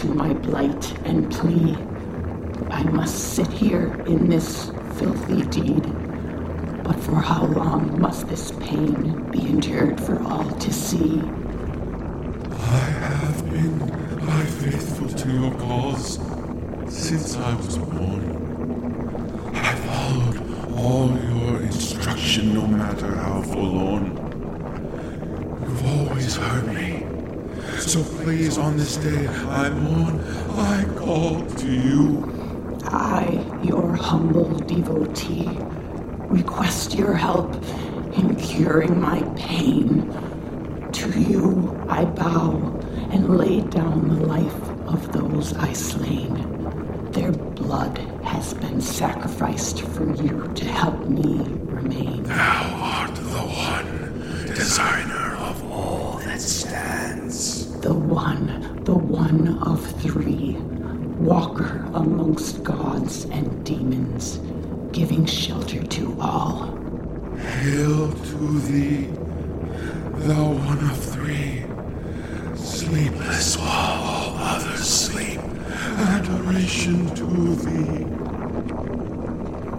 to my blight and plea. I must sit here in this filthy deed. But for how long must this pain be endured for all to see? I have been by faithful to your cause since I was born. I followed all your instruction, no matter how forlorn. You've always heard me. So please, on this day I mourn, I call to you. I, your humble devotee, request your help in curing my pain. To you I bow and lay down the life of those I slain. Their blood has been sacrificed for you to help me remain. Thou art the one designer of all that stands. The one, the one of three, walker amongst gods and demons, giving shelter to all. Hail to thee, thou one of three, sleepless while all others sleep. Adoration to thee,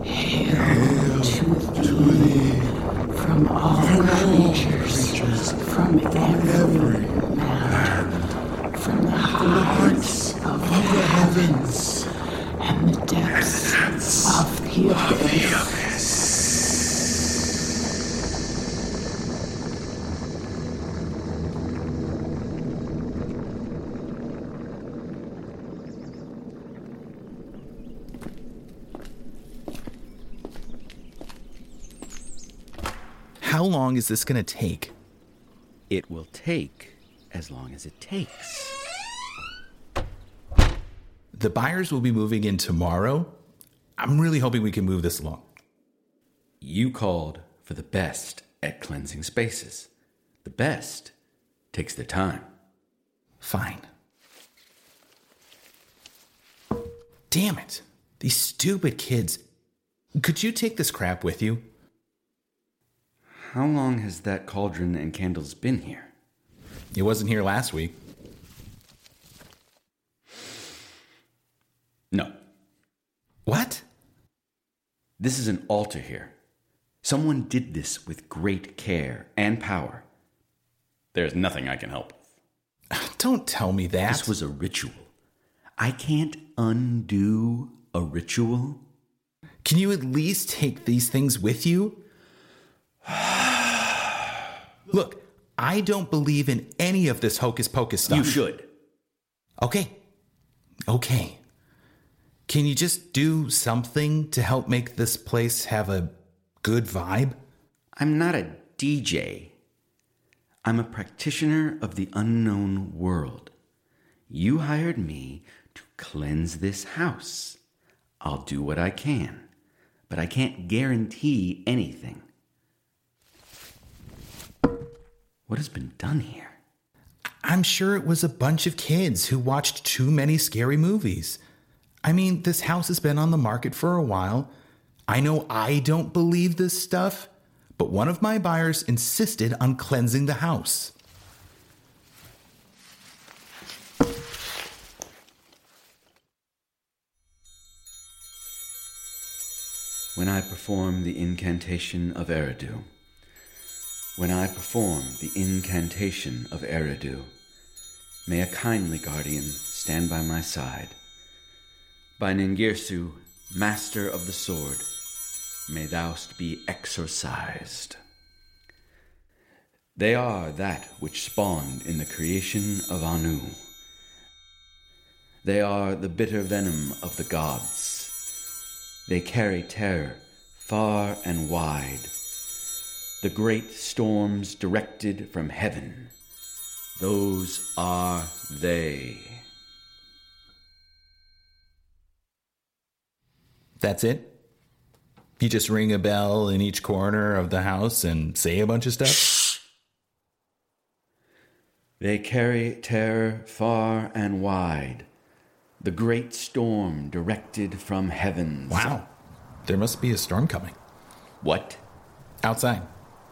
Hail to thee. from all creatures, from every land, from the heights of the heavens and the depths of the abyss. How long is this going to take? It will take as long as it takes. The buyers will be moving in tomorrow. I'm really hoping we can move this along. You called for the best at cleansing spaces. The best takes their time. Fine. Damn it. These stupid kids. Could you take this crap with you? How long has that cauldron and candles been here? It wasn't here last week. No. What? This is an altar here. Someone did this with great care and power. There's nothing I can help with. Don't tell me that. This was a ritual. I can't undo a ritual. Can you at least take these things with you? Look, I don't believe in any of this hocus pocus stuff. You should. Okay. Okay. Can you just do something to help make this place have a good vibe? I'm not a DJ. I'm a practitioner of the unknown world. You hired me to cleanse this house. I'll do what I can, but I can't guarantee anything. What has been done here? I'm sure it was a bunch of kids who watched too many scary movies. I mean, this house has been on the market for a while. I know I don't believe this stuff, but one of my buyers insisted on cleansing the house. When I perform the incantation of Eridu, when I perform the incantation of Eridu, may a kindly guardian stand by my side. By Ningirsu, master of the sword, may thou'st be exorcised. They are that which spawned in the creation of Anu. They are the bitter venom of the gods. They carry terror far and wide. The great storms directed from heaven. Those are they. That's it? You just ring a bell in each corner of the house and say a bunch of stuff? They carry terror far and wide. The great storm directed from heavens. Wow. There must be a storm coming. What? Outside.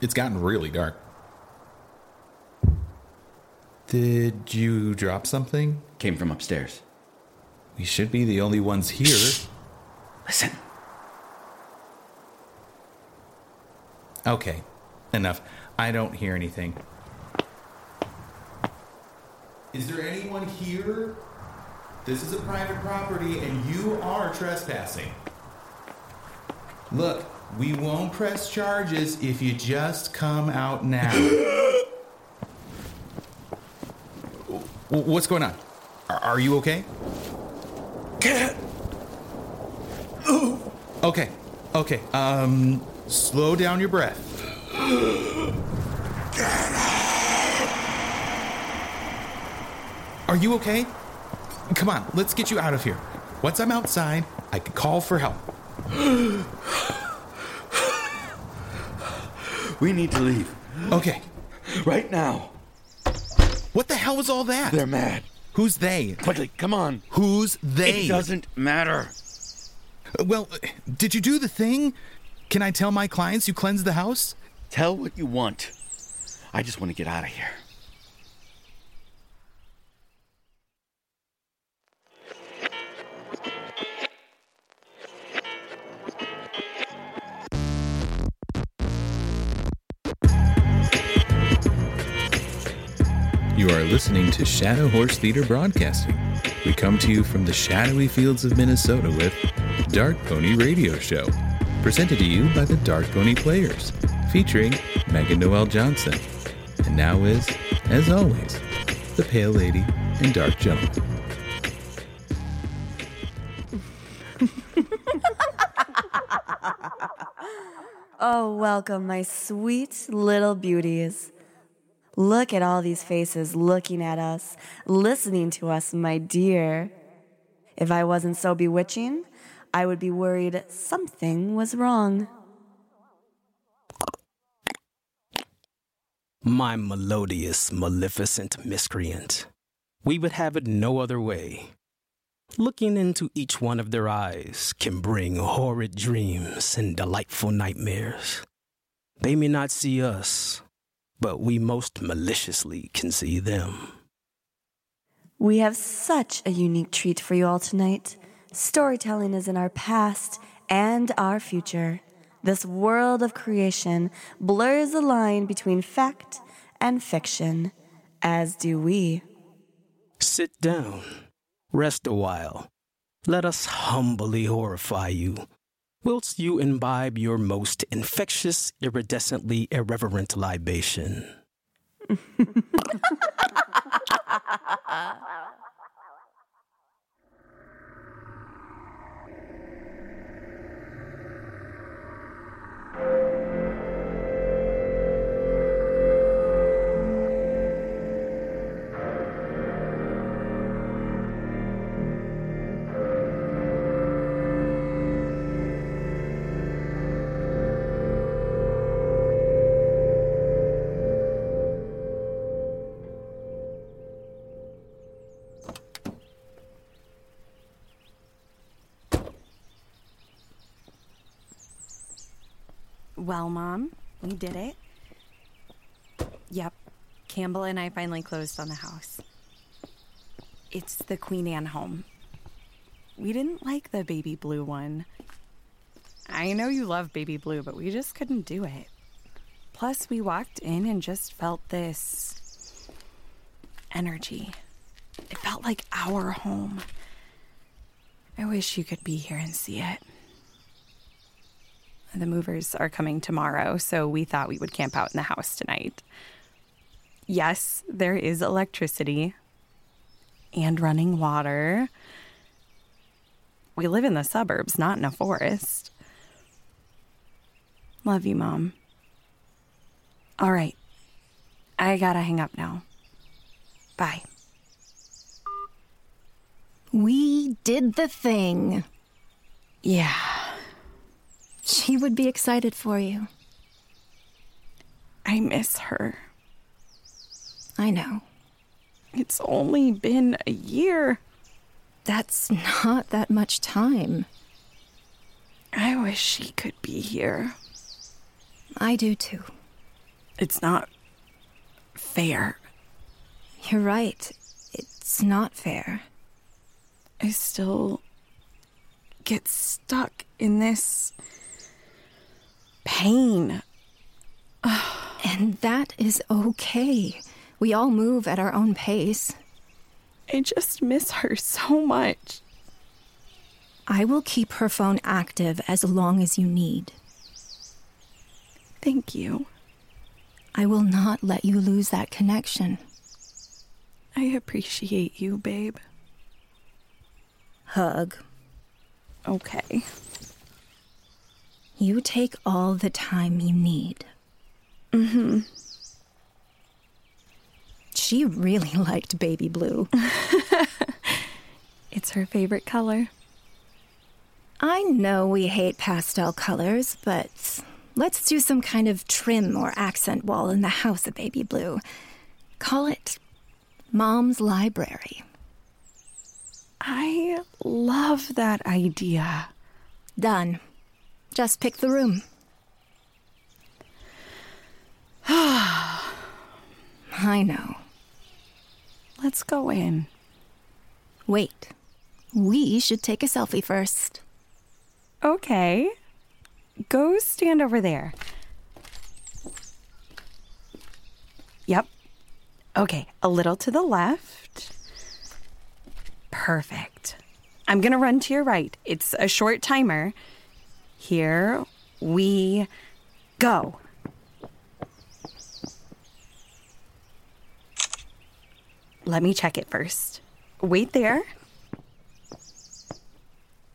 It's gotten really dark. Did you drop something? Came from upstairs. We should be the only ones here. Listen. Okay, enough. I don't hear anything. Is there anyone here? This is a private property and you are trespassing. Look, we won't press charges if you just come out now. What's going on? Are, you okay? Okay, okay. Um, slow down your breath. Are you okay? Come on, let's get you out of here. Once I'm outside, I can call for help. We need to leave. Okay. Right now. What the hell was all that? They're mad. Who's they? Quickly, come on. Who's they? It doesn't matter. Uh, well, uh, did you do the thing? Can I tell my clients you cleansed the house? Tell what you want. I just want to get out of here. You are listening to Shadow Horse Theater Broadcasting. We come to you from the shadowy fields of Minnesota with Dark Pony Radio Show, presented to you by the Dark Pony Players, featuring Megan Noel Johnson. And now is, as always, the Pale Lady and Dark Gentleman. Oh, welcome, my sweet little beauties. Look at all these faces looking at us, listening to us, my dear. If I wasn't so bewitching, I would be worried something was wrong. My melodious, maleficent miscreant. We would have it no other way. Looking into each one of their eyes can bring horrid dreams and delightful nightmares. They may not see us, but we most maliciously can see them. We have such a unique treat for you all tonight. Storytelling is in our past and our future. This world of creation blurs the line between fact and fiction, as do we. Sit down, rest a while. Let us humbly horrify you, whilst you imbibe your most infectious, iridescently irreverent libation. Well, Mom, we did it. Yep, Campbell and I finally closed on the house. It's the Queen Anne home. We didn't like the baby blue one. I know you love baby blue, but we just couldn't do it. Plus, we walked in and just felt this energy. It felt like our home. I wish you could be here and see it. The movers are coming tomorrow, so we thought we would camp out in the house tonight. Yes, there is electricity and running water. We live in the suburbs, not in a forest. Love you, Mom. All right. I gotta hang up now. Bye. We did the thing. Yeah. She would be excited for you. I miss her. I know. It's only been a year. That's not that much time. I wish she could be here. I do too. It's not fair. You're right. It's not fair. I still get stuck in this pain. And that is okay. We all move at our own pace. I just miss her so much. I will keep her phone active as long as you need. Thank you. I will not let you lose that connection. I appreciate you, babe. Hug. Okay. You take all the time you need. Mm hmm. She really liked baby blue. It's her favorite color. I know we hate pastel colors, but let's do some kind of trim or accent wall in the house of baby blue. Call it Mom's Library. I love that idea. Done. Just pick the room. I know. Let's go in. Wait. We should take a selfie first. Okay. Go stand over there. Yep. Okay, a little to the left. Perfect. I'm going to run to your right. It's a short timer. Here we go. Let me check it first. Wait there.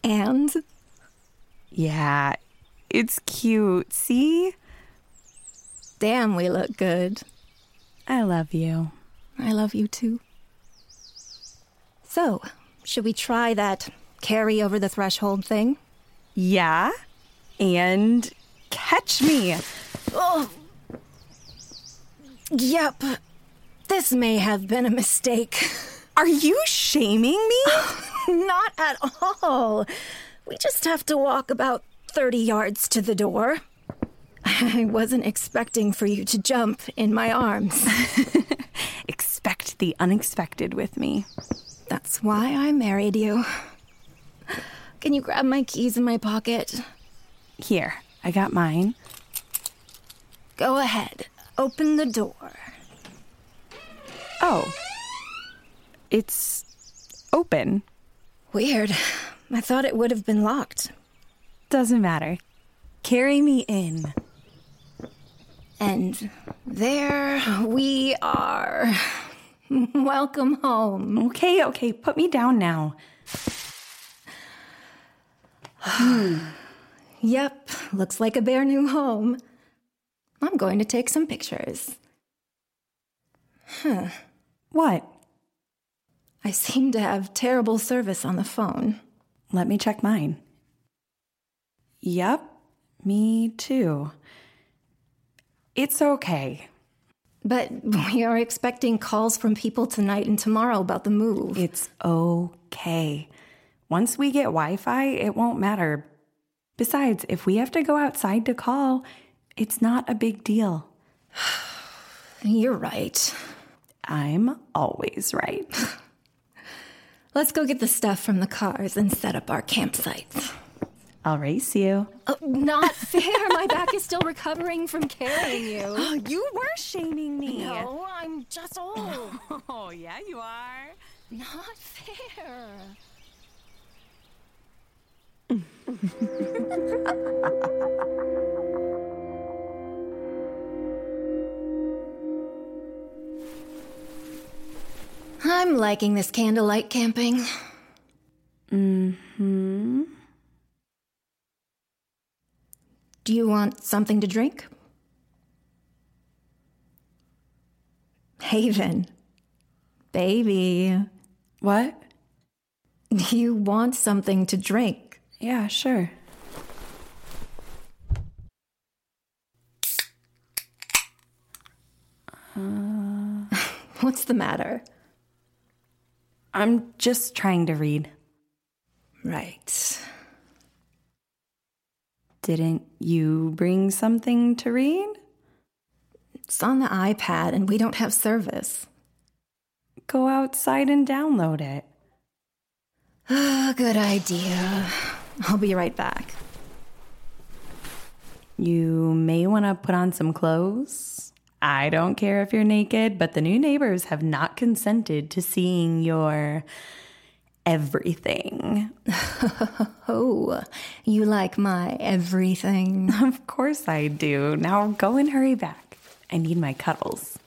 And Yeah, it's cute. See? damn, we look good. I love you. I love you too. So, should we try that carry over the threshold thing? Yeah, and catch me. Oh. Yep. This may have been a mistake. Are you shaming me? Not at all. We just have to walk about 30 yards to the door. I wasn't expecting for you to jump in my arms. Expect the unexpected with me. That's why I married you. Can you grab my keys in my pocket? Here, I got mine. Go ahead. Open the door. Oh, it's open. Weird. I thought it would have been locked. Doesn't matter. Carry me in. And there we are. Welcome home. Okay, okay, put me down now. Yep, looks like a bare new home. I'm going to take some pictures. Huh. What? I seem to have terrible service on the phone. Let me check mine. Yep, me too. It's okay. But we are expecting calls from people tonight and tomorrow about the move. It's okay. Once we get Wi Fi, it won't matter. Besides, if we have to go outside to call, it's not a big deal. You're right. I'm always right. Let's go get the stuff from the cars and set up our campsites. I'll race you. Oh, not fair. My back is still recovering from carrying you. Oh, you were shaming me. No, I'm just old. Oh, yeah, you are. Not fair. I'm liking this candlelight camping. Hmm. Do you want something to drink? Haven. Baby. What? Do you want something to drink? Yeah, sure. Uh, what's the matter? I'm just trying to read. Right. Didn't you bring something to read? It's on the iPad and we don't have service. Go outside and download it. Good idea. I'll be right back. You may want to put on some clothes. I don't care if you're naked, but the new neighbors have not consented to seeing your everything. Oh, you like my everything? Of course I do. Now go and hurry back. I need my cuddles.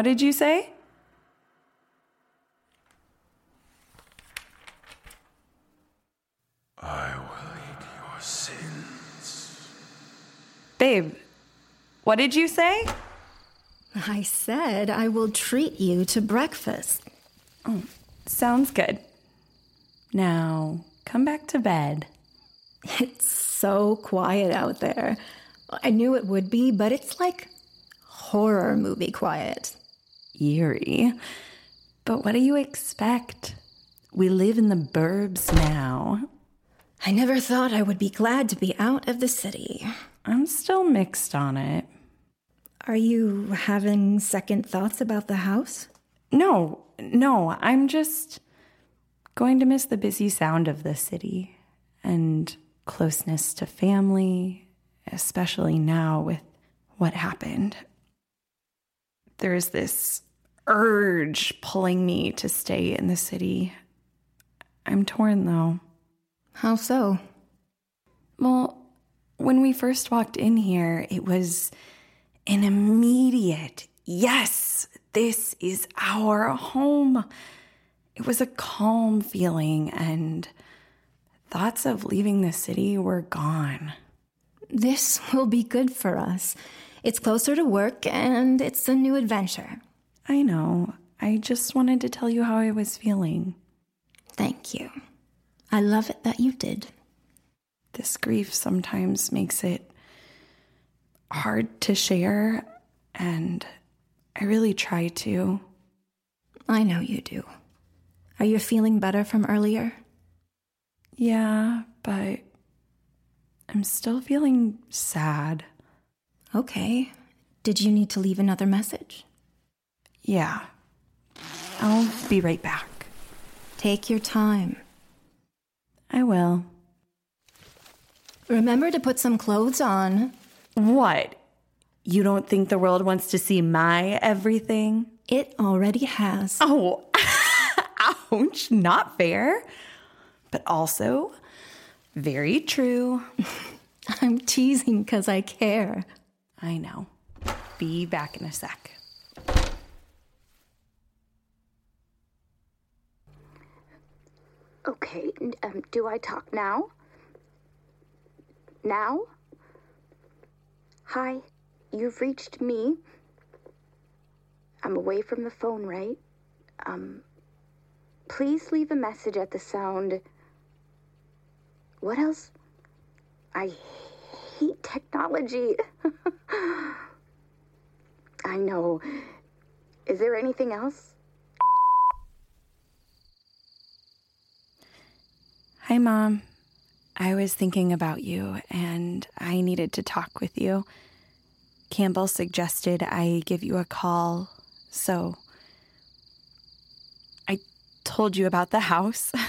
What did you say? I will eat your sins. Babe, what did you say? I said I will treat you to breakfast. Oh, Sounds good. Now, come back to bed. It's so quiet out there. I knew it would be, but it's like horror movie quiet. Eerie. But what do you expect? We live in the burbs now. I never thought I would be glad to be out of the city. I'm still mixed on it. Are you having second thoughts about the house? No, no, I'm just going to miss the busy sound of the city and closeness to family, especially now with what happened. There's this urge pulling me to stay in the city. I'm torn though. How so? Well, when we first walked in here, it was an immediate yes, this is our home. It was a calm feeling, and thoughts of leaving the city were gone. This will be good for us. It's closer to work and it's a new adventure. I know. I just wanted to tell you how I was feeling. Thank you. I love it that you did. This grief sometimes makes it hard to share, and I really try to. I know you do. Are you feeling better from earlier? Yeah, but I'm still feeling sad. Okay. Did you need to leave another message? Yeah. I'll be right back. Take your time. I will. Remember to put some clothes on. What? You don't think the world wants to see my everything? It already has. Oh, ouch. Not fair. But also very true. I'm teasing because I care. I know. Be back in a sec. Okay, um, do I talk now? Now? Hi, you've reached me. I'm away from the phone, right? Um, please leave a message at the sound. What else? I hate technology. I know. Is there anything else? Hi, Mom. I was thinking about you and I needed to talk with you. Campbell suggested I give you a call, so I told you about the house.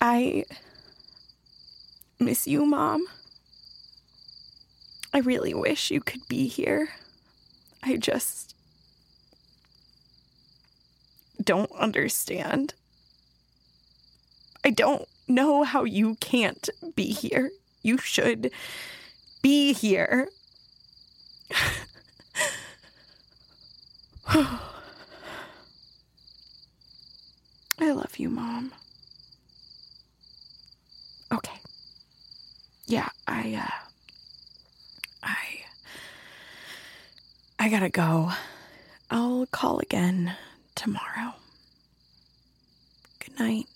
I miss you, Mom. I really wish you could be here. I just don't understand. I don't know how you can't be here. You should be here. I love you, Mom. Okay. Yeah, I, uh, I, I gotta go. I'll call again tomorrow. Good night.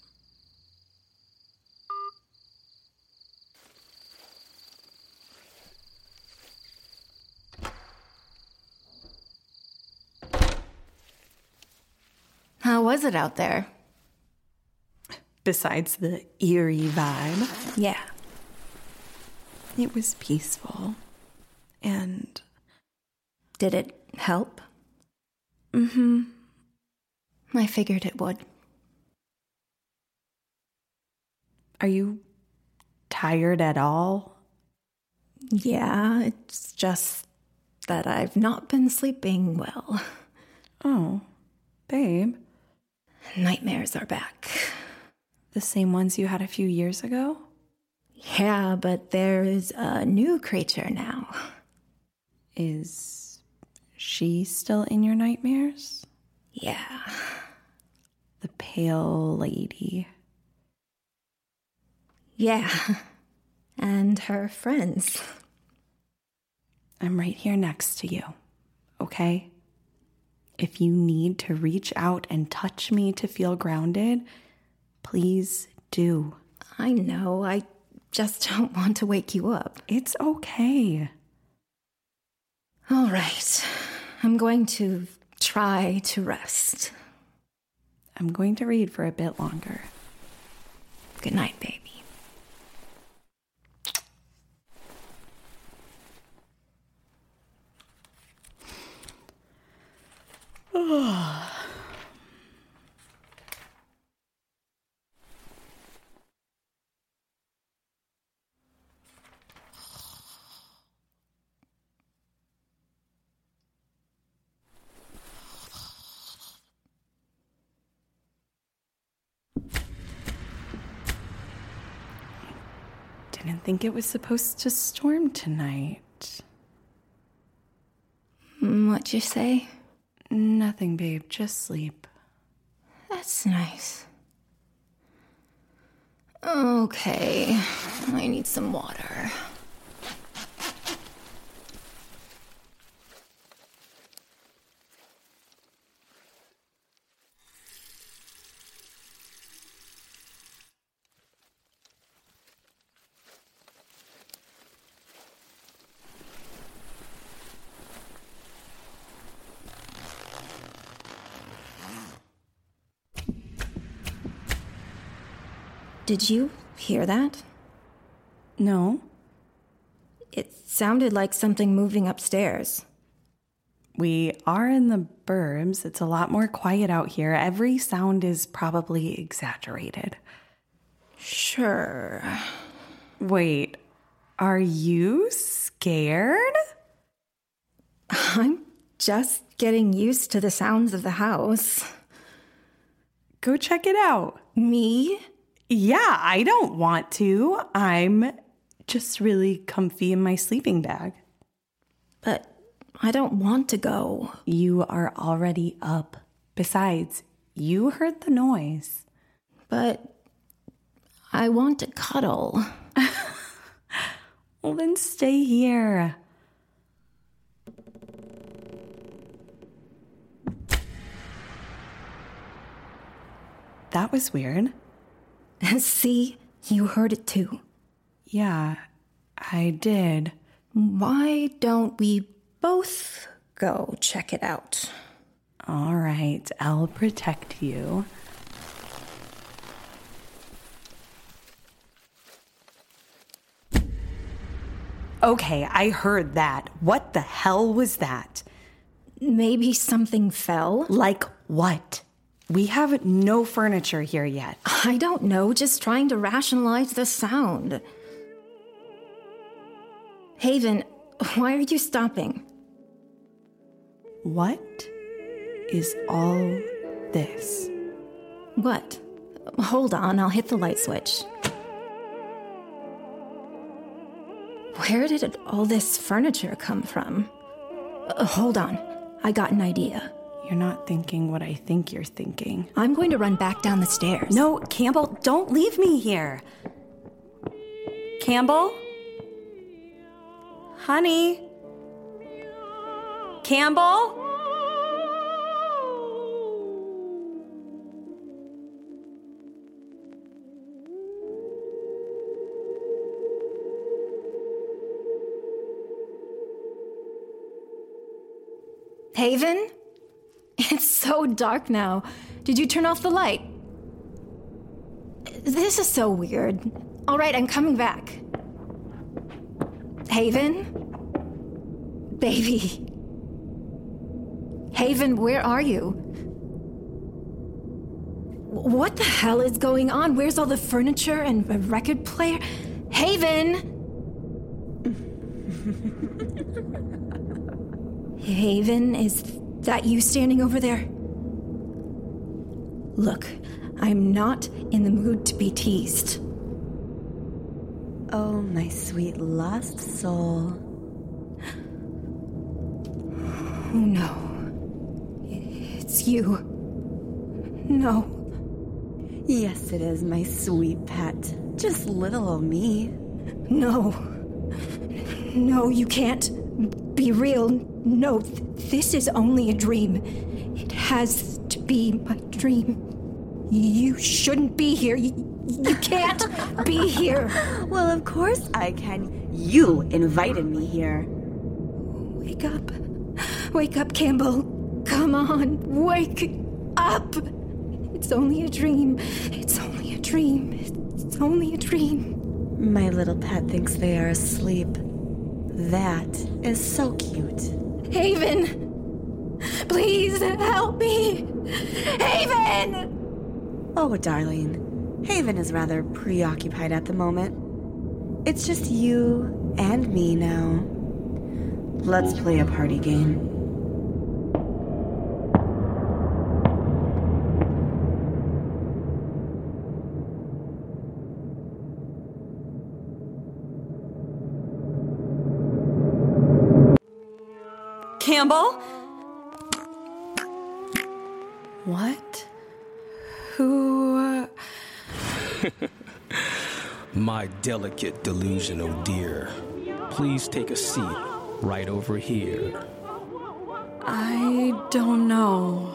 How was it out there? Besides the eerie vibe, Yeah. it was peaceful. And Did it help? mm hmm. I figured it would. Are you tired at all? Yeah, it's just that I've not been sleeping well. Oh, babe. Nightmares are back. The same ones you had a few years ago? Yeah, but there's a new creature now. Is she still in your nightmares? Yeah. The pale lady. Yeah. And her friends. I'm right here next to you, okay? If you need to reach out and touch me to feel grounded, please do. I know, I just don't want to wake you up. It's okay. All right. I'm going to try to rest. I'm going to read for a bit longer. Good night, baby. Didn't think it was supposed to storm tonight. Mm, What'd you say? Nothing, babe. Just sleep. That's nice. Okay, I need some water. Did you hear that? No, It sounded like something moving upstairs. we are in the burbs. It's a lot more quiet out here. Every sound is probably exaggerated. Sure. Wait, are you scared? I'm just getting used to the sounds of the house. Go check it out. Me? Yeah, I don't want to. I'm just really comfy in my sleeping bag. But I don't want to go. You are already up. Besides, you heard the noise. But I want to cuddle. Well, then stay here. That was weird. See, you heard it too. Yeah, I did. Why don't we both go check it out? All right, I'll protect you. Okay, I heard that. What the hell was that? Maybe something fell? Like what? We have no furniture here yet. I don't know, just trying to rationalize the sound. Haven, why are you stopping? What is all this? What? Hold on, I'll hit the light switch. Where did all this furniture come from? Uh, hold on, I got an idea. You're not thinking what I think you're thinking. I'm going to run back down the stairs. No, Campbell, don't leave me here. Campbell? Honey? Campbell? Haven? It's so dark now. Did you turn off the light? This is so weird. All right, I'm coming back. Haven? Baby. Haven, where are you? What the hell is going on? Where's all the furniture and a record player? Haven! Haven, is that you standing over there? Look, I'm not in the mood to be teased. Oh, my sweet lost soul. Oh no. It's you. No. Yes, it is, my sweet pet. Just little old me. No. No, you can't be real. No, th- this is only a dream. It has to be my dream. You shouldn't be here. You, you can't be here. Well, of course I can. You invited me here. Wake up. Wake up, Campbell. Come on, wake up. It's only a dream. It's only a dream. It's only a dream. My little pet thinks they are asleep. That is so cute. Haven! Please help me! Haven! Oh, darling. Haven is rather preoccupied at the moment. It's just you and me now. Let's play a party game. Campbell? What? Who. uh, My delicate, delusional dear, please take a seat right over here. I don't know.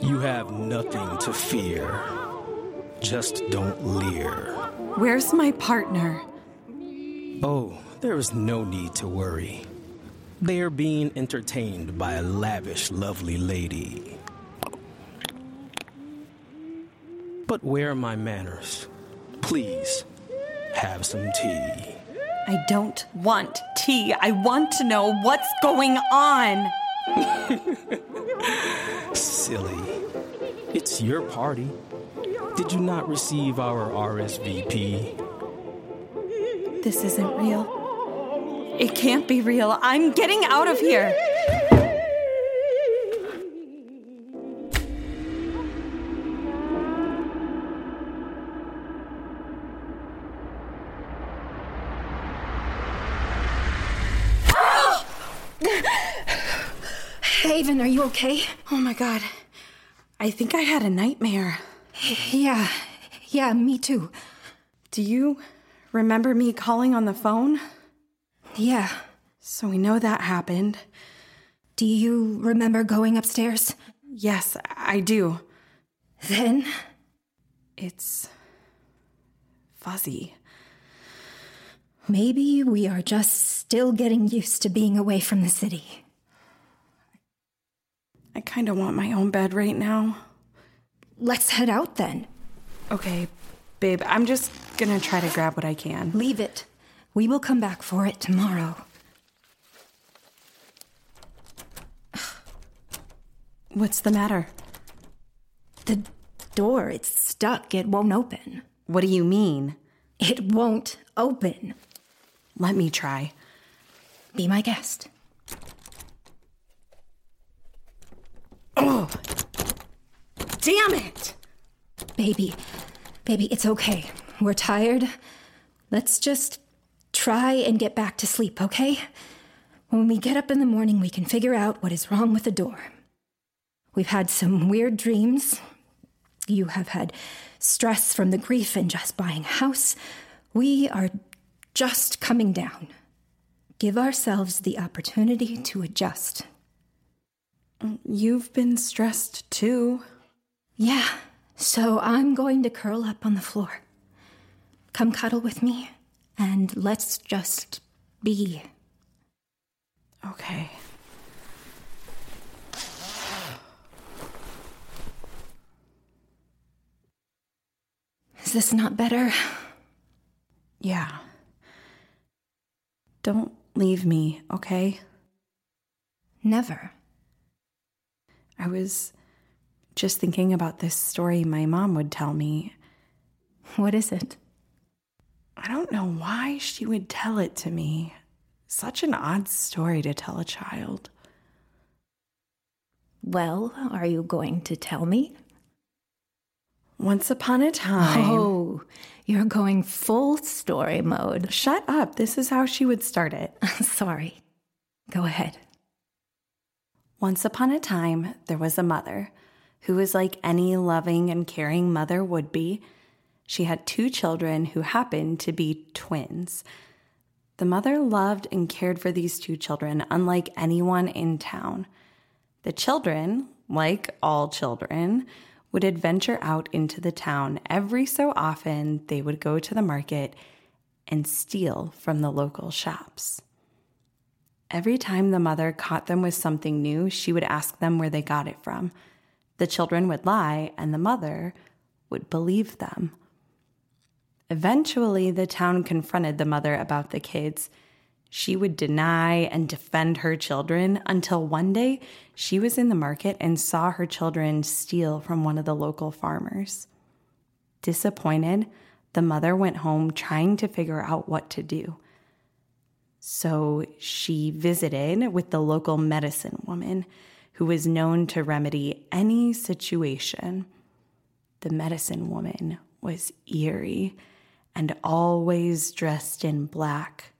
You have nothing to fear. Just don't leer. Where's my partner? Oh, there is no need to worry. They are being entertained by a lavish, lovely lady. But where are my manners? Please, have some tea. I don't want tea. I want to know what's going on. Silly. It's your party. Did you not receive our RSVP? This isn't real. It can't be real. I'm getting out of here. Haven, are you okay? Oh my god. I think I had a nightmare. Yeah, yeah, me too. Do you remember me calling on the phone? Yeah. So we know that happened. Do you remember going upstairs? Yes, I do. Then? It's fuzzy. Maybe we are just still getting used to being away from the city. I kind of want my own bed right now. Let's head out then. Okay, babe, I'm just gonna try to grab what I can. Leave it. We will come back for it tomorrow. What's the matter? The door, it's stuck. It won't open. What do you mean? It won't open. Let me try. Be my guest. Oh! Damn it! Baby, baby, it's okay. We're tired. Let's just try and get back to sleep, okay? When we get up in the morning, we can figure out what is wrong with the door. We've had some weird dreams. You have had stress from the grief in just buying a house. We are just coming down. Give ourselves the opportunity to adjust. You've been stressed too. Yeah, so I'm going to curl up on the floor. Come cuddle with me, and let's just be. Okay. Is this not better? Yeah. Don't leave me, okay? Never. I was just thinking about this story my mom would tell me. What is it? I don't know why she would tell it to me. Such an odd story to tell a child. Well, are you going to tell me? Once upon a time. Oh, you're going full story mode. Shut up. This is how she would start it. Sorry. Go ahead. Once upon a time, there was a mother who was like any loving and caring mother would be. She had two children who happened to be twins. The mother loved and cared for these two children unlike anyone in town. The children, like all children, would adventure out into the town. Every so often, they would go to the market and steal from the local shops. Every time the mother caught them with something new, she would ask them where they got it from. The children would lie, and the mother would believe them. Eventually, the town confronted the mother about the kids. She would deny and defend her children until one day she was in the market and saw her children steal from one of the local farmers. Disappointed, the mother went home trying to figure out what to do. So she visited with the local medicine woman who was known to remedy any situation. The medicine woman was eerie and always dressed in black.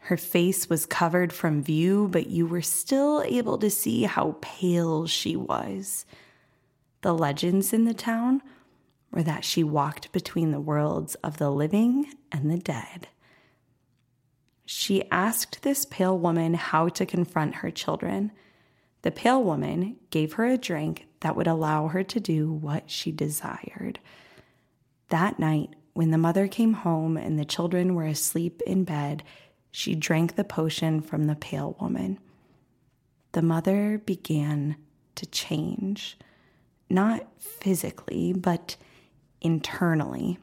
Her face was covered from view, but you were still able to see how pale she was. The legends in the town were that she walked between the worlds of the living and the dead. She asked this pale woman how to confront her children. The pale woman gave her a drink that would allow her to do what she desired. That night, when the mother came home and the children were asleep in bed, she drank the potion from the pale woman. The mother began to change, not physically, but internally.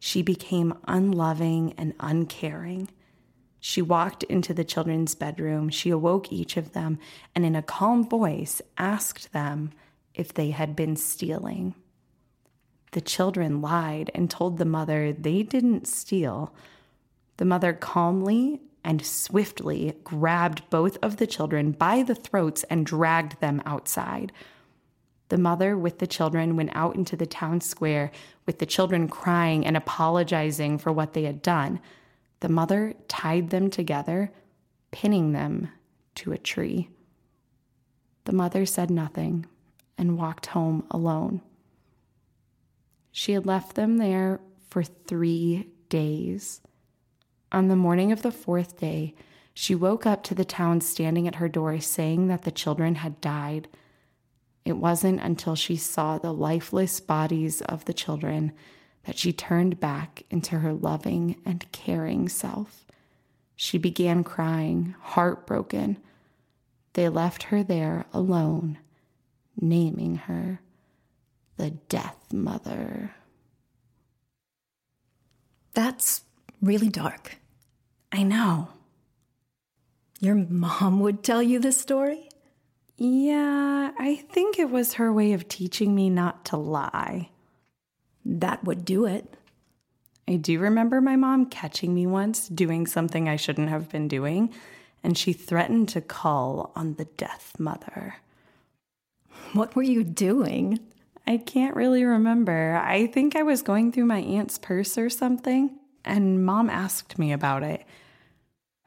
She became unloving and uncaring. She walked into the children's bedroom. She awoke each of them and, in a calm voice, asked them if they had been stealing. The children lied and told the mother they didn't steal. The mother calmly and swiftly grabbed both of the children by the throats and dragged them outside. The mother with the children went out into the town square with the children crying and apologizing for what they had done. The mother tied them together, pinning them to a tree. The mother said nothing and walked home alone. She had left them there for three days. On the morning of the fourth day, she woke up to the town standing at her door saying that the children had died. It wasn't until she saw the lifeless bodies of the children that she turned back into her loving and caring self. She began crying, heartbroken. They left her there alone, naming her the Death Mother. That's really dark. I know. Your mom would tell you this story? Yeah, I think it was her way of teaching me not to lie. That would do it. I do remember my mom catching me once doing something I shouldn't have been doing, and she threatened to call on the death mother. What were you doing? I can't really remember. I think I was going through my aunt's purse or something, and mom asked me about it.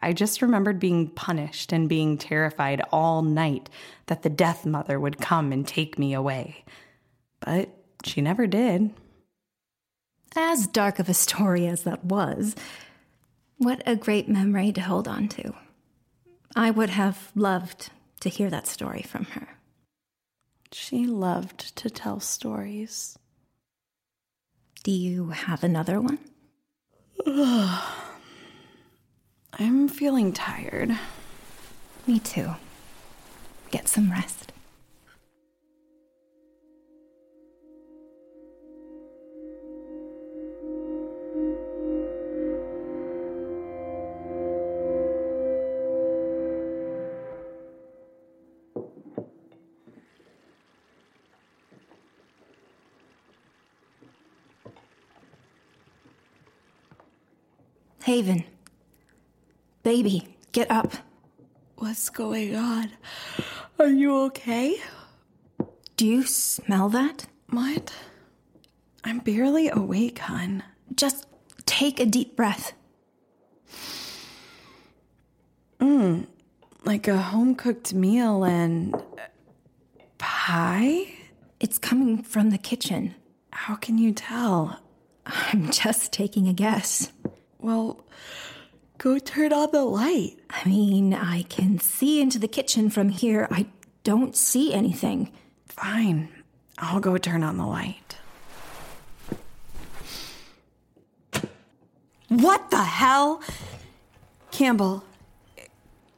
I just remembered being punished and being terrified all night that the Death Mother would come and take me away. But she never did. As dark of a story as that was, what a great memory to hold on to. I would have loved to hear that story from her. She loved to tell stories. Do you have another one? I'm feeling tired. Me too. Get some rest. Haven. Baby, get up. What's going on? Are you okay? Do you smell that? What? I'm barely awake, hon. Just take a deep breath. Mmm, like a home cooked meal and uh, pie? It's coming from the kitchen. How can you tell? I'm just taking a guess. Well, go turn on the light. I mean, I can see into the kitchen from here. I don't see anything. Fine. I'll go turn on the light. What the hell? Campbell,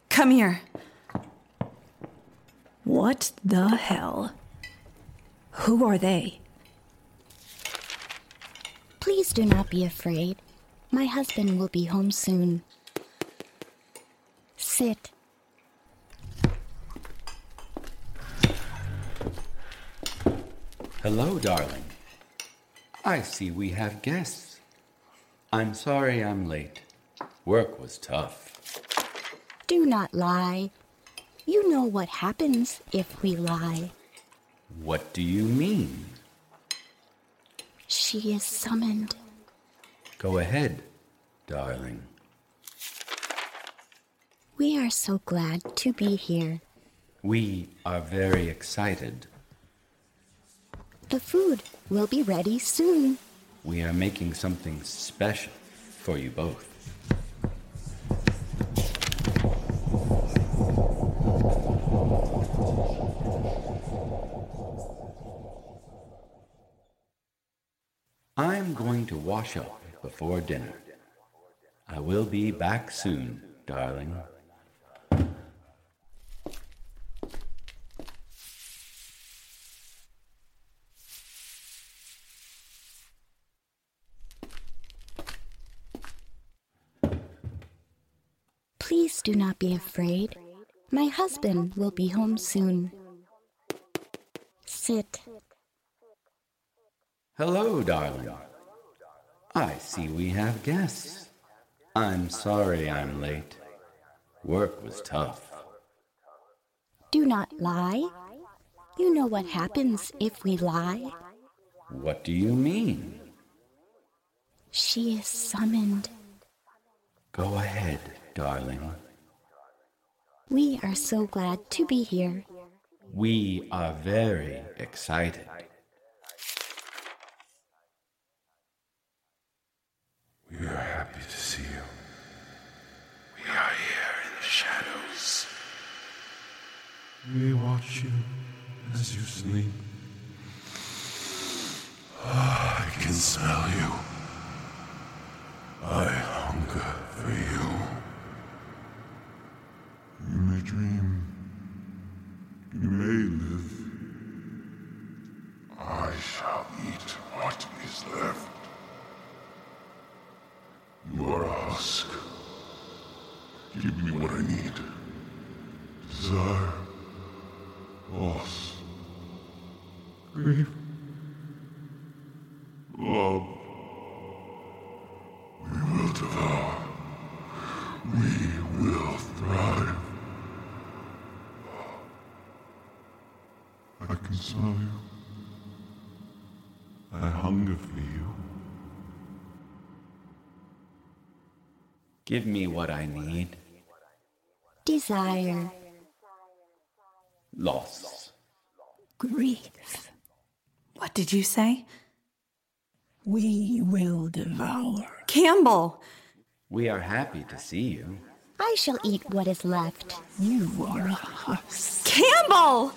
come here. What the hell? Who are they? Please do not be afraid. My husband will be home soon. Sit. Hello, darling. I see we have guests. I'm sorry I'm late. Work was tough. Do not lie. You know what happens if we lie. What do you mean? She is summoned. Go ahead, darling. We are so glad to be here. We are very excited. The food will be ready soon. We are making something special for you both. I'm going to wash up before dinner. I will be back soon, darling. Please do not be afraid. My husband will be home soon. Sit. Hello, darling. I see we have guests. I'm sorry I'm late. Work was tough. Do not lie. You know what happens if we lie. What do you mean? She is summoned. Go ahead, darling. We are so glad to be here. We are very excited. We are happy to see you. We are here in the shadows. We watch you as you sleep. Ah, I can smell you. I hunger for you. You may dream. You may live. I shall eat what is left. You are a husk. Give me what I need. Desire. Loss. Grief. Love. We will devour. We will thrive. I can smell you. I hunger for you. Give me what I need. Desire? Loss. Grief. What did you say? We will devour. Campbell! We are happy to see you. I shall eat what is left. You are a husk. Campbell!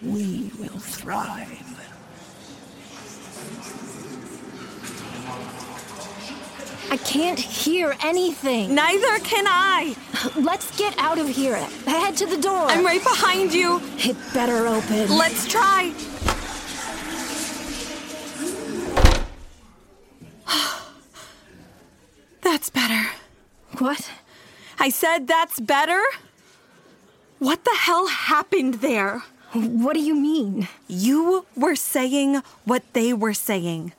We will thrive. I can't hear anything. Neither can I! Let's get out of here. Head to the door. I'm right behind you! It better open. Let's try! That's better. What? I said that's better? What the hell happened there? What do you mean? You were saying what they were saying.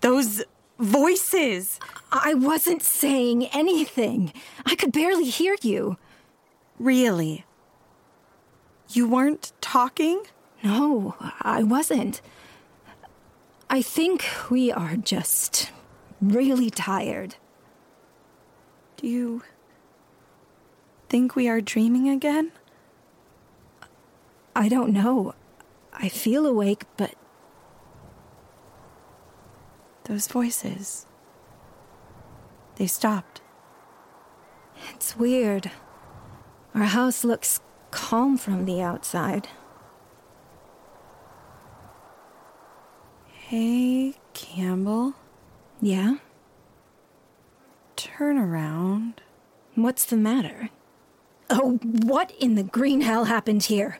Those voices. I wasn't saying anything. I could barely hear you. Really? You weren't talking? No, I wasn't. I think we are just really tired. Do you think we are dreaming again? I don't know. I feel awake, but Those voices. They stopped. it's weird. Our house looks calm from the outside. Hey, Campbell, Yeah? turn around. What's the matter? Oh, what in the green hell happened here?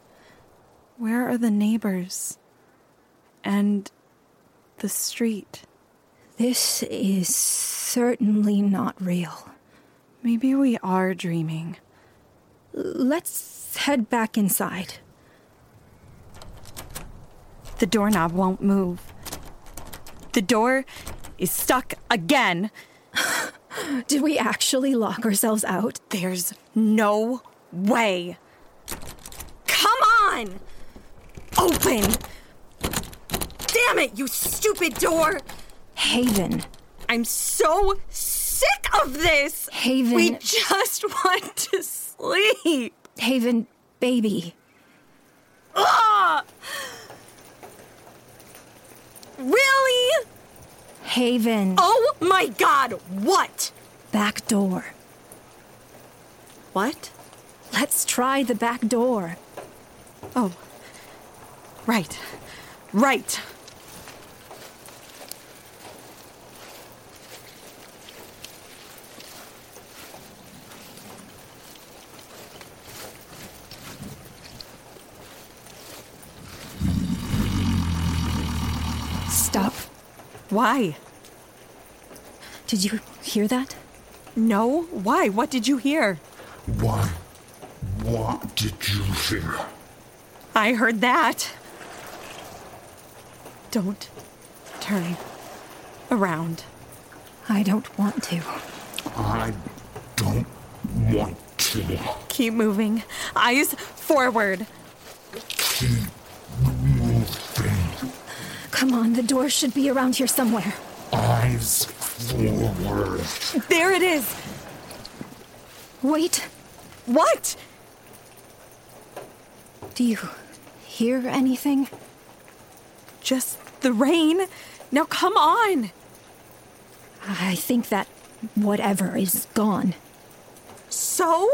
Where are the neighbors? And the street? This is certainly not real. Maybe we are dreaming. Let's head back inside. The doorknob won't move. The door is stuck again. Did we actually lock ourselves out? There's no way. Come on! Open! Damn it, you stupid door! Haven. I'm so sick of this! Haven. We just want to sleep! Haven, baby. Ah! Really? Haven. Oh my god, what? Back door. What? Let's try the back door. Oh. Right. Right. Stop. Why? Did you hear that? No? Why? What did you hear? What? What did you hear? I heard that. Don't turn around. I don't want to. I don't want to. Keep moving. Eyes forward. Keep moving. Come on, the door should be around here somewhere. Eyes forward. There it is. Wait, What? do you hear anything? Just the rain. Now come on. I think that whatever is gone. So?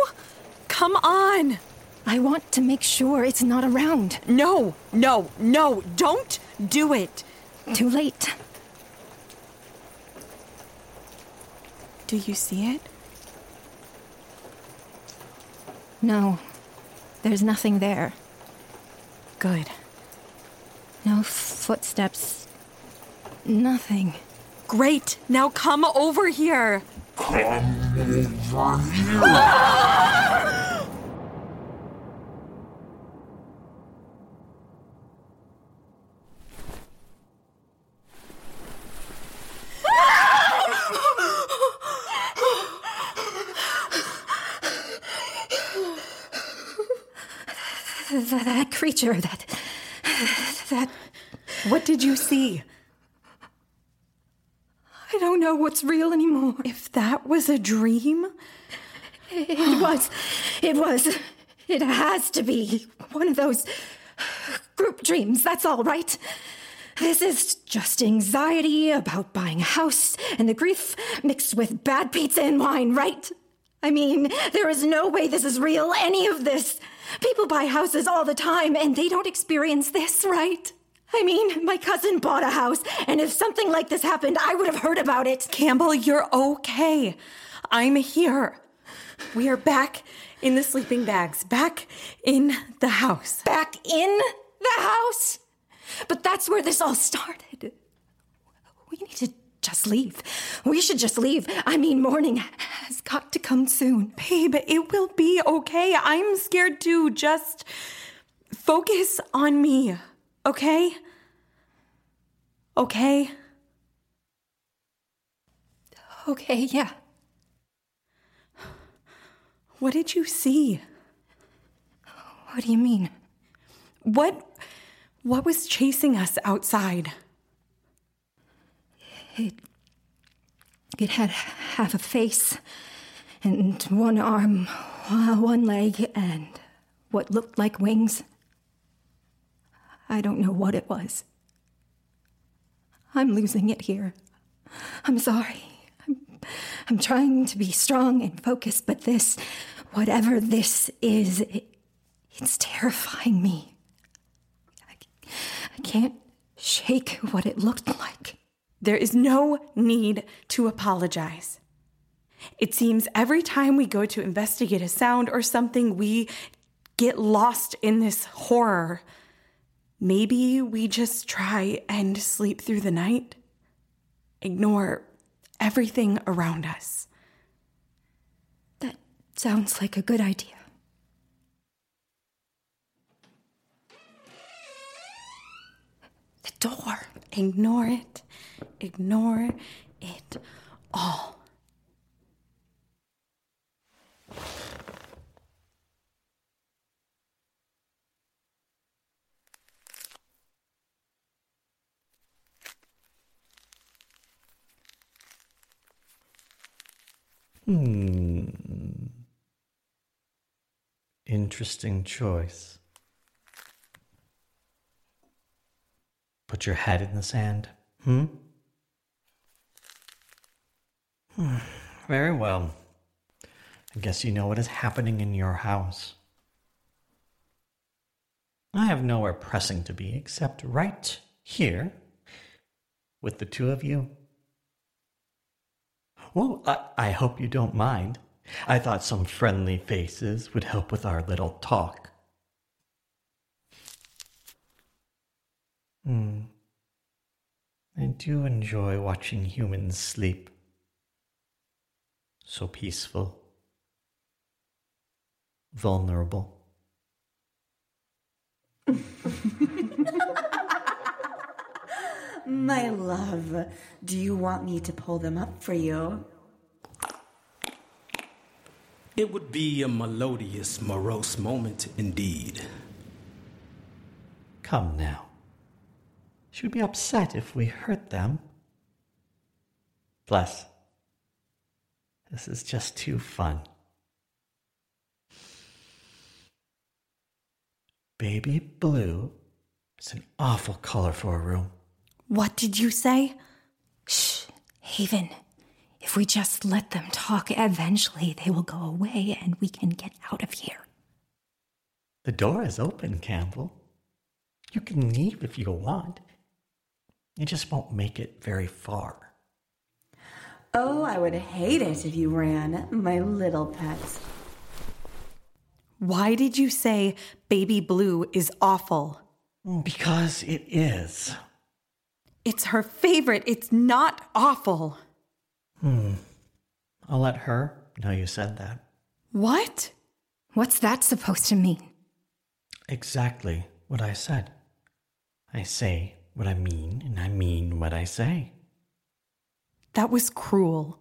Come on. I want to make sure it's not around. No, no, no. Don't do it. Too late. Do you see it? No, there's nothing there. Good. No footsteps. Nothing. Great. Now come over here. Come over here. That, that creature, that. That. What did you see? I don't know what's real anymore. If that was a dream, It was. It was. It has to be one of those group dreams, that's all right. This is just anxiety about buying a house and the grief mixed with bad pizza and wine, right? I mean, there is no way this is real, any of this. People buy houses all the time and they don't experience this, right? I mean, my cousin bought a house, and if something like this happened, I would have heard about it. Campbell, you're okay. I'm here. We are back in the sleeping bags, back in the house. Back in the house? But that's where this all started. We need to just leave. We should just leave. I mean, morning has got to come soon. Babe, it will be okay. I'm scared too. Just focus on me, okay? Okay? Okay, yeah. What did you see? What do you mean? What what was chasing us outside? It it had half a face and one arm, uh, one leg and what looked like wings. I don't know what it was. I'm losing it here. I'm sorry. I'm, I'm trying to be strong and focused, but this, whatever this is, it, it's terrifying me. I, I can't shake what it looked like. There is no need to apologize. It seems every time we go to investigate a sound or something, we get lost in this horror. Maybe we just try and sleep through the night, ignore everything around us. That sounds like a good idea. The door. Ignore it. Ignore it all. Hmm. Interesting choice. Put your head in the sand. Hmm? Very well. I guess you know what is happening in your house. I have nowhere pressing to be except right here with the two of you. Well, I, I hope you don't mind. I thought some friendly faces would help with our little talk. Hmm. I do enjoy watching humans sleep. So peaceful, vulnerable. My love, do you want me to pull them up for you? It would be a melodious, morose moment indeed. Come now. She would be upset if we hurt them. Bless. This is just too fun. Baby blue is an awful color for a room. What did you say? Shh, Haven. If we just let them talk, eventually they will go away and we can get out of here. The door is open, Campbell. You can leave if you want. You just won't make it very far. Oh, I would hate it if you ran, my little pets. Why did you say Baby Blue is awful? Because it is. It's her favorite. It's not awful. Hmm. I'll let her know you said that. What? What's that supposed to mean? Exactly what I said. I say what I mean, and I mean what I say. That was cruel.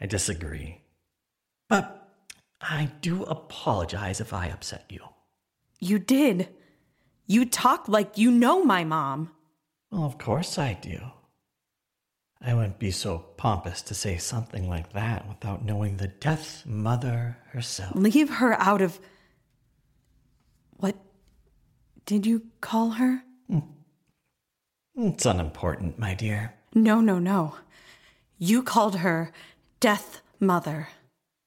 I disagree. But I do apologize if I upset you. You did. You talk like you know my mom. Well, of course I do. I wouldn't be so pompous to say something like that without knowing the Death Mother herself. Leave her out of. What did you call her? Hmm. It's unimportant, my dear. No, no, no. You called her Death Mother.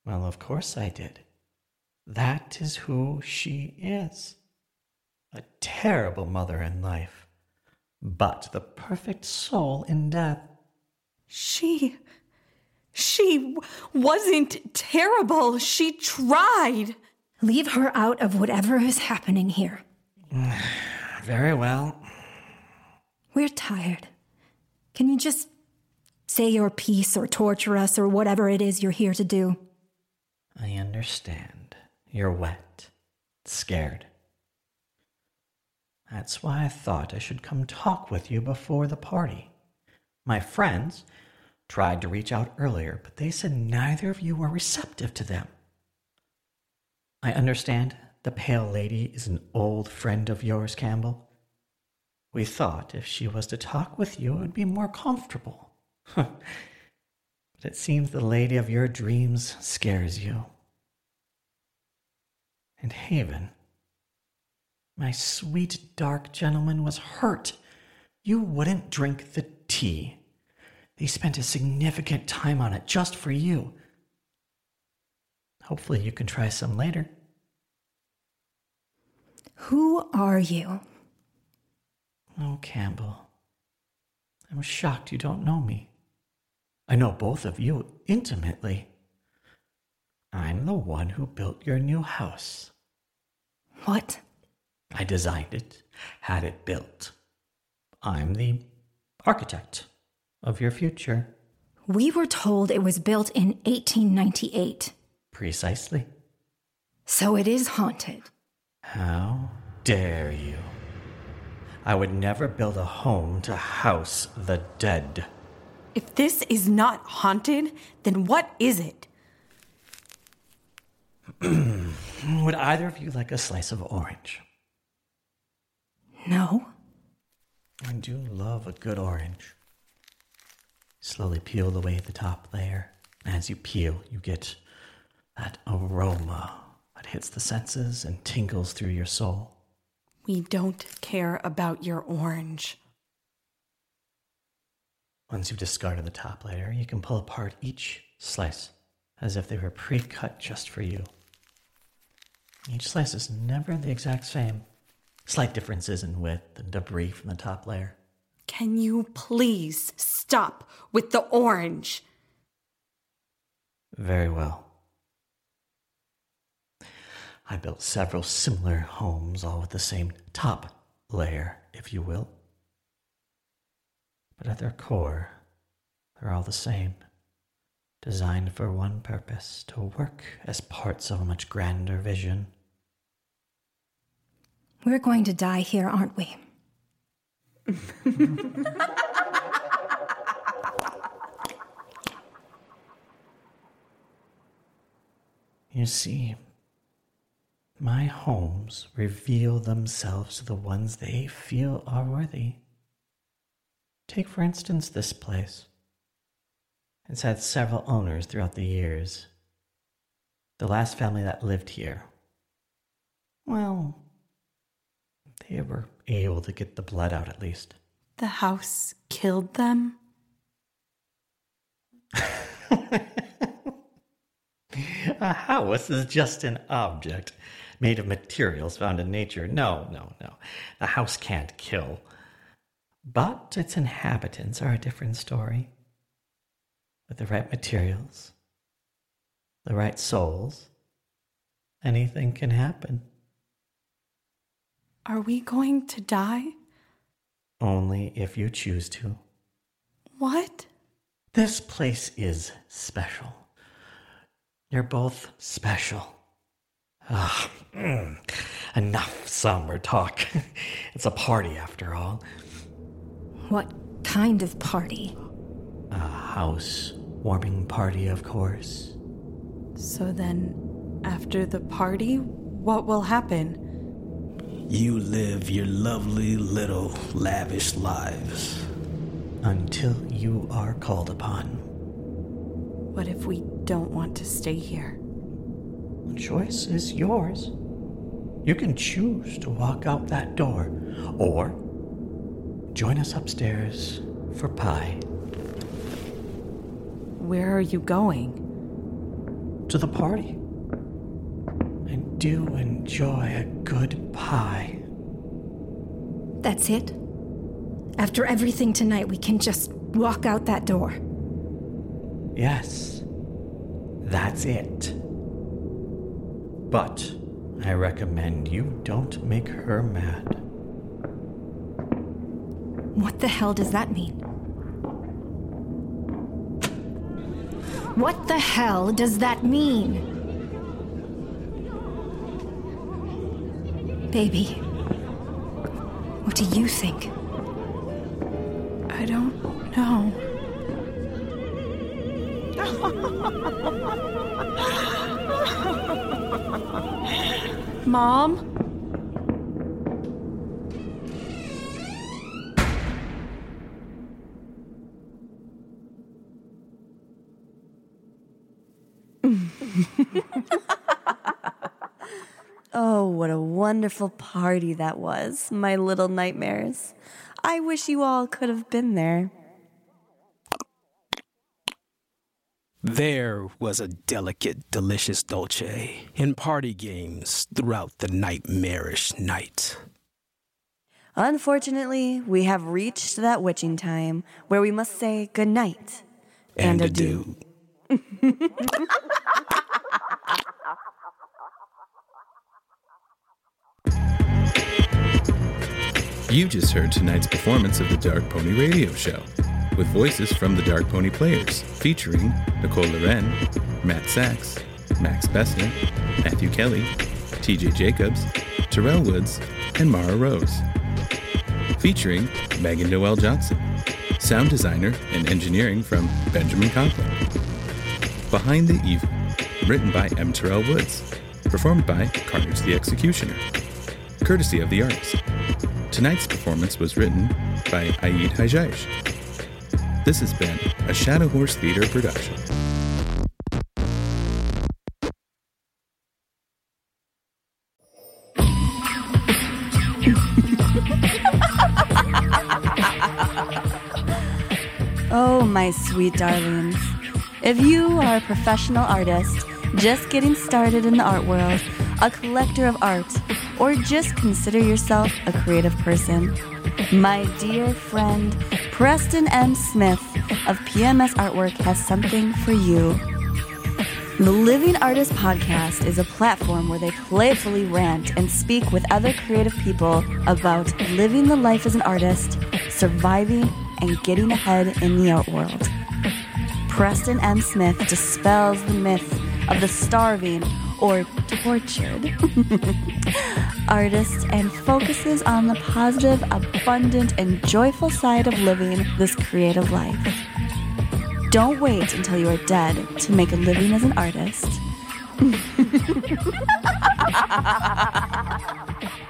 Well, of course I did. That is who she is. A terrible mother in life, but the perfect soul in death. She. She wasn't terrible. She tried. Leave her out of whatever is happening here. Very well. We're tired. Can you just say your piece or torture us or whatever it is you're here to do? I understand. You're wet, scared. That's why I thought I should come talk with you before the party. My friends tried to reach out earlier, but they said neither of you were receptive to them. I understand the Pale Lady is an old friend of yours, Campbell. We thought if she was to talk with you, it would be more comfortable. But it seems the lady of your dreams scares you. And Haven, my sweet dark gentleman, was hurt. You wouldn't drink the tea. They spent a significant time on it just for you. Hopefully, you can try some later. Who are you? Oh, Campbell. I'm shocked you don't know me. I know both of you intimately. I'm the one who built your new house. What? I designed it, had it built. I'm the architect of your future. We were told it was built in 1898. Precisely. So it is haunted. How dare you? I would never build a home to house the dead. If this is not haunted, then what is it? Would either of you like a slice of orange? No. I do love a good orange. Slowly peel away the top layer. As you peel, you get that aroma that hits the senses and tingles through your soul. We don't care about your orange. Once you've discarded the top layer, you can pull apart each slice as if they were pre cut just for you. Each slice is never the exact same. Slight differences in width and debris from the top layer. Can you please stop with the orange? Very well. I built several similar homes, all with the same top layer, if you will. But at their core, they're all the same, designed for one purpose to work as parts of a much grander vision. We're going to die here, aren't we? You see, my homes reveal themselves to the ones they feel are worthy. Take, for instance, this place. It's had several owners throughout the years. The last family that lived here, well, they were able to get the blood out at least. The house killed them? A house is just an object made of materials found in nature. No, no, no. A house can't kill. But its inhabitants are a different story. With the right materials, the right souls, anything can happen. Are we going to die? Only if you choose to. What? This place is special. You're both special. Ah, mm, enough somber talk. it's a party after all. What kind of party? A house warming party, of course. So then, after the party, what will happen? You live your lovely little lavish lives. until you are called upon. What if we don't want to stay here? The choice is yours. You can choose to walk out that door or join us upstairs for pie. Where are you going? To the party. I do enjoy a good pie. That's it? After everything tonight, we can just walk out that door. Yes, that's it. But I recommend you don't make her mad. What the hell does that mean? What the hell does that mean? Baby, what do you think? I don't know. Mom? Wonderful party that was, my little nightmares. I wish you all could have been there. There was a delicate, delicious dolce in party games throughout the nightmarish night. Unfortunately, we have reached that witching time where we must say good night and, adieu. You just heard tonight's performance of the Dark Pony Radio Show, with voices from the Dark Pony players, featuring Nicole Loren, Matt Sachs, Max Bessner, Matthew Kelly, TJ Jacobs, Terrell Woods, and Mara Rose. Featuring Megan Noel Johnson, sound designer and engineering from Benjamin Conklin. Behind the Evil, written by M. Terrell Woods, performed by Carnage the Executioner, courtesy of the artist. Tonight's performance was written by Aid Hajaish. This has been a Shadow Horse Theater production. Oh, my sweet darlings. If you are a professional artist, just getting started in the art world, a collector of art, or just consider yourself a creative person, my dear friend Preston M. Smith of PMS Artwork has something for you. The Living Artist Podcast is a platform where they playfully rant and speak with other creative people about living the life as an artist, surviving, and getting ahead in the art world. Preston M. Smith dispels the myth of the starving or tortured artist and focuses on the positive, abundant, and joyful side of living this creative life. Don't wait until you are dead to make a living as an artist.